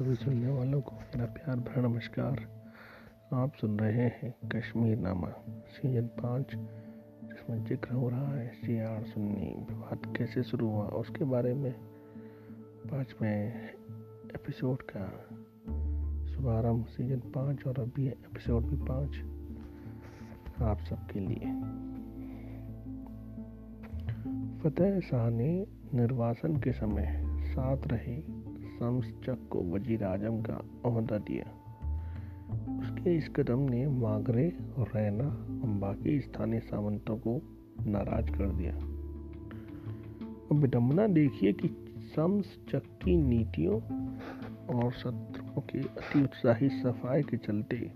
सभी सुनने वालों को मेरा प्यार भरा नमस्कार। आप सुन रहे हैं कश्मीर नामा, सीज़न पाँच, जिसमें ज़िक्र हो रहा है सी आर सुन्नी। विवाद कैसे शुरू हुआ, उसके बारे में पाँचवें एपिसोड का शुभारंभ, सीज़न पाँच और अभी एपिसोड भी पाँच आप सबके लिए। फतेह शाह ने निर्वासन के समय साथ रहे। शमसचक को वज़ीर आज़म का अहदा दिया। उसके इस कदम ने मागरे और रैना, और बाकी स्थानीय सामंतों को नाराज़ कर दिया। अब विडम्बना देखिए कि शमसचक की नीतियों और शत्रुओं के अति उत्साही सफ़ाई के चलते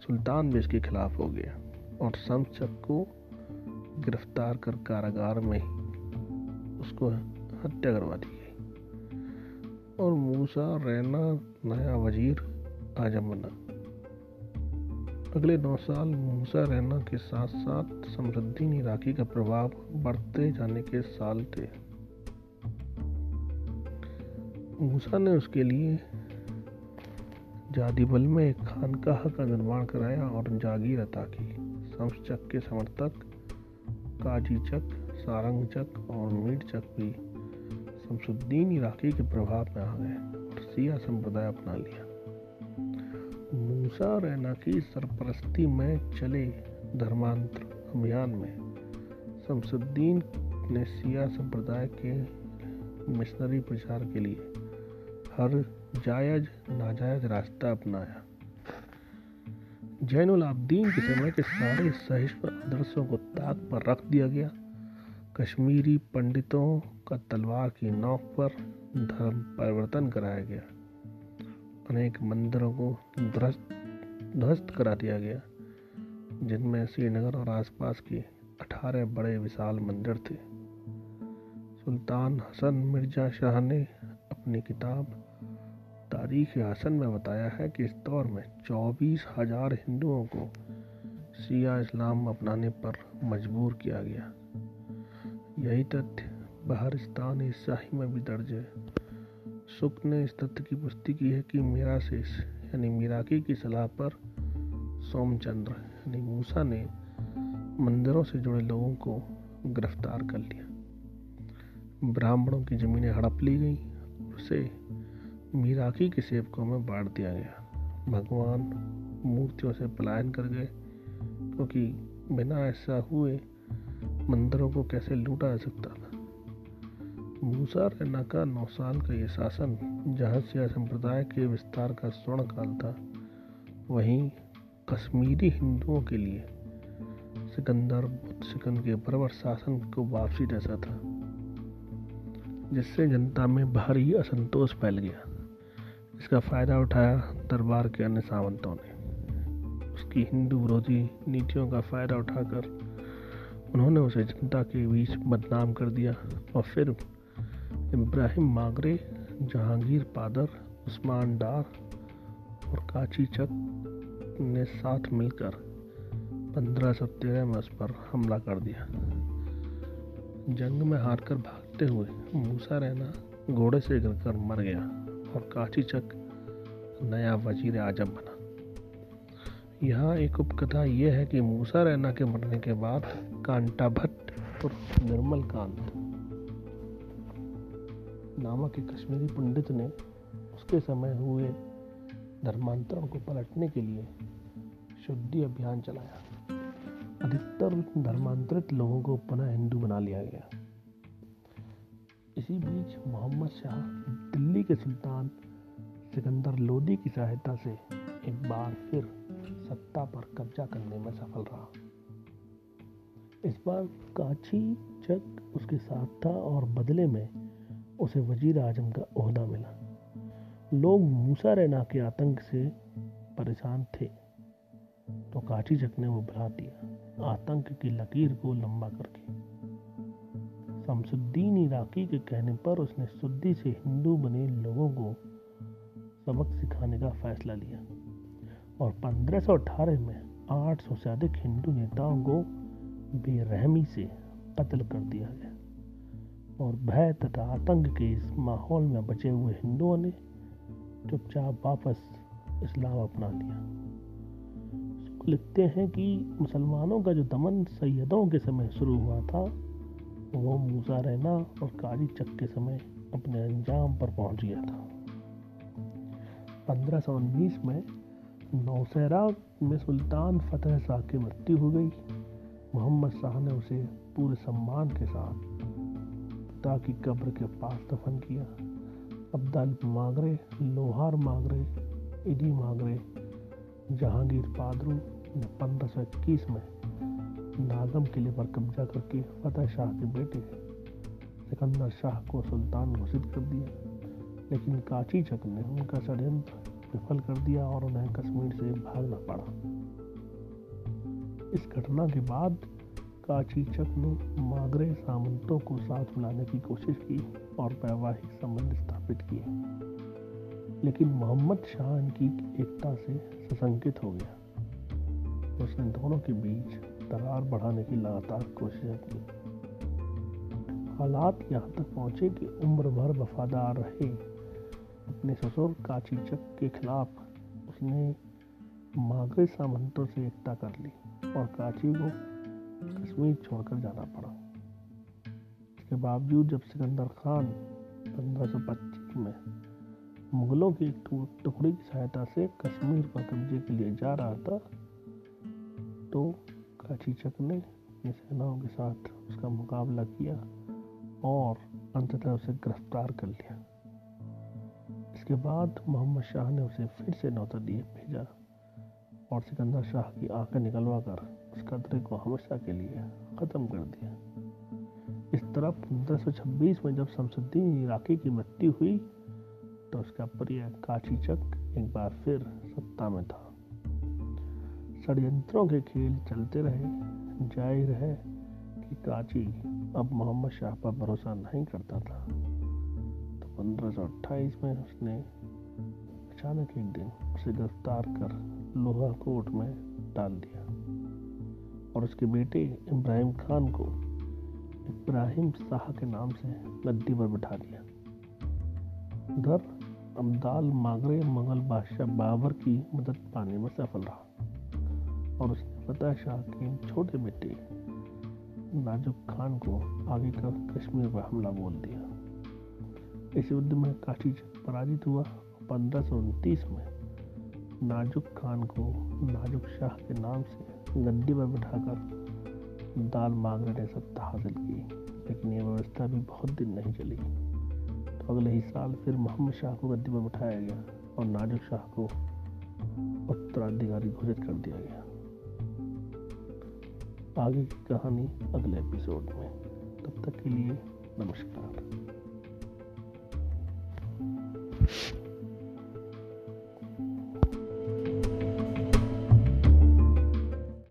सुल्तान भी इसके खिलाफ हो गया और शमसचक को गिरफ़्तार कर कारागार में उसको हत्या करवा दी और मूसा रैना नया वज़ीर आज़म बना अगले नौ साल मूसा रैना के साथ साथ समृद्दीन इराकी का प्रभाव बढ़ते जाने के साल थे। मूसा ने उसके लिए जादीबल में एक खानकाह का निर्माण कराया और जागीर अता की। शमसचक के समर्थक, काजी चक, सारंग और मीर चक भी शमसुद्दीन इराकी के प्रभाव में आ गए और सिया संप्रदाय अपना लिया। मूसा रैना की सरपरस्ती में चले धर्मांतर अभियान में। शमसुद्दीन ने सिया संप्रदाय के मिशनरी प्रचार के लिए हर जायज़ नाजायज रास्ता अपनाया। जैनुल आब्दीन के समय के सारे सहिष्णु आदर्शों को ताक पर रख दिया गया। कश्मीरी पंडितों का तलवार की नोक पर धर्म परिवर्तन कराया गया। अनेक मंदिरों को ध्वस्त ध्वस्त करा दिया गया, जिनमें श्रीनगर और आसपास के अठारह बड़े विशाल मंदिर थे। सुल्तान हसन मिर्ज़ा शाह ने अपनी किताब तारीख हसन में बताया है कि इस दौर में चौबीस हज़ार हिंदुओं को शिया इस्लाम अपनाने पर मजबूर किया गया। यही तथ्य बहरिस्तान ईसाही में भी दर्ज है। सुख ने इस तथ्य की पुष्टि की है कि मीरा शेष यानी मीराकी की सलाह पर सोमचंद्र, यानी मूसा ने मंदिरों से जुड़े लोगों को गिरफ़्तार कर लिया। ब्राह्मणों की ज़मीनें हड़प ली गई, उसे मीराकी के सेवकों में बांट दिया गया। भगवान मूर्तियों से पलायन कर गए, क्योंकि बिना ऐसा हुए मंदिरों को कैसे लूटा जा सकता था? मूसा रैना का नौ साल का ये शासन, जहाँ सिया संप्रदाय के विस्तार का स्वर्ण काल था, वहीं कश्मीरी हिंदुओं के लिए सिकंदर बुद्ध सिकंद के बरबर शासन को वापसी जैसा था, जिससे जनता में भारी असंतोष फैल गया। इसका फ़ायदा उठाया दरबार के अन्य सावंतों ने। उसकी हिंदू विरोधी नीतियों का फ़ायदा उठाकर उन्होंने उसे जनता के बीच बदनाम कर दिया और फिर इब्राहिम मागरे, जहांगीर पादर, उस्मान डार और काची चक ने साथ मिलकर पंद्रह सौ तेरह में उस पर हमला कर दिया। जंग में हारकर भागते हुए मूसा रहना घोड़े से गिरकर मर गया और काची चक नया वज़ीर आज़म बना। यहाँ एक उपकथा यह है कि मूसा रैना के मरने के बाद कांटा भट्ट और निर्मल कांत नामक एक कश्मीरी पंडित ने उसके समय हुए धर्मांतरण को पलटने के लिए शुद्धि अभियान चलाया। अधिकतर धर्मांतरित लोगों को पुनः हिंदू बना लिया गया। इसी बीच मोहम्मद शाह दिल्ली के सुल्तान सिकंदर लोदी की सहायता से एक बार फिर सत्ता पर कब्जा करने में सफल रहा। इस बार काची चक उसके साथ था और बदले में उसे वज़ीर आज़म का ओहदा मिला। लोग मूसा रैना के आतंक से परेशान थे तो काची चक ने वो बढ़ा दिया, आतंक की लकीर को लंबा करके। शमसुद्दीन इराकी के कहने पर उसने सुद्दी से हिंदू बने लोगों को सबक सिखाने का फैसला लिया। और 1518 में 800 से अधिक हिंदू नेताओं को बेरहमी से कत्ल कर दिया गया। और भय तथा आतंक के इस माहौल में बचे हुए हिंदुओं ने चुपचाप वापस इस्लाम अपना लिया। लिखते हैं कि मुसलमानों का जो दमन सैयदों के समय शुरू हुआ था, वो मूसा रहना और काली चक के समय अपने अंजाम पर पहुँच गया था। पंद्रह सौ उन्नीस में नौशहरा में सुल्तान फतेह शाह की मृत्यु हो गई। मोहम्मद शाह ने उसे पूरे सम्मान के साथ ताकि कब्र के पास दफन किया। अब्दाल मागरे, लोहार मागरे इडी मागरे, जहांगीर पादरू ने पंद्रह सौ इक्कीस में नागम किले पर कब्जा करके फतेह शाह के बेटे सिकंदर शाह को सुल्तान घोषित कर दिया। लेकिन काची चक ने उनका षड्यंत्र विफल कर दिया और उन्हें कश्मीर से भागना पड़ा। इस घटना के बाद काची चक ने मागरे सामंतों को साथ मिलाने की कोशिश की और वैवाहिक संबंध स्थापित किए। लेकिन मोहम्मद शाह इनकी एकता से सशंकित हो गया। उसने दोनों के बीच दरार बढ़ाने की लगातार कोशिशें की। हालात यहाँ तक पहुँचे कि उम्र भर वफादार रहे अपने ससुर काची चक के खिलाफ उसने मागरे सामंतों से एकता कर ली और काची को कश्मीर छोड़कर जाना पड़ा। इसके बावजूद जब सिकंदर खान 1525 में मुगलों की एक टुकड़ी की सहायता से कश्मीर पर कब्जे के लिए जा रहा था तो काचीचक ने अपनी सेनाओं के साथ उसका मुकाबला किया और अंततः उसे गिरफ़्तार कर लिया। इसके बाद मोहम्मद शाह ने उसे फिर से नौतदीप भेजा और सिकंदर शाह की आँखें निकलवा कर उस कदरे को हमेशा के लिए ख़त्म कर दिया। इस तरह 1526 में जब शमसुद्दीन इराकी की मृत्यु हुई तो उसका प्रिय काचीचक एक बार फिर सत्ता में था। षडयंत्रों के खेल चलते रहे, ज़ाहिर है कि काची अब मोहम्मद शाह पर भरोसा नहीं करता था। 1528 में उसने अचानक एक दिन उसे गिरफ़्तार कर लोहा कोर्ट में डाल दिया। और उसके बेटे इब्राहिम खान को इब्राहिम शाह के नाम से गद्दी पर बिठा दिया। उधर अब्दाल मागरे मुगल बादशाह बाबर की मदद पाने में सफल रहा। और उसने फतेह शाह के छोटे बेटे नाजुक खान को आगे कर कश्मीर पर हमला बोल दिया। इस युद्ध में काशी पराजित हुआ। और पंद्रह में नाजुक खान को नाजुक शाह के नाम से गद्दी पर बिठाकर दाल मांगने ने सत्ता हासिल की। लेकिन यह व्यवस्था भी बहुत दिन नहीं चली। तो अगले ही साल फिर मोहम्मद शाह को गद्दी पर बिठाया गया और नाजुक शाह को उत्तराधिकारी घोषित कर दिया गया। आगे की कहानी अगले एपिसोड में। तब तक के लिए नमस्कार।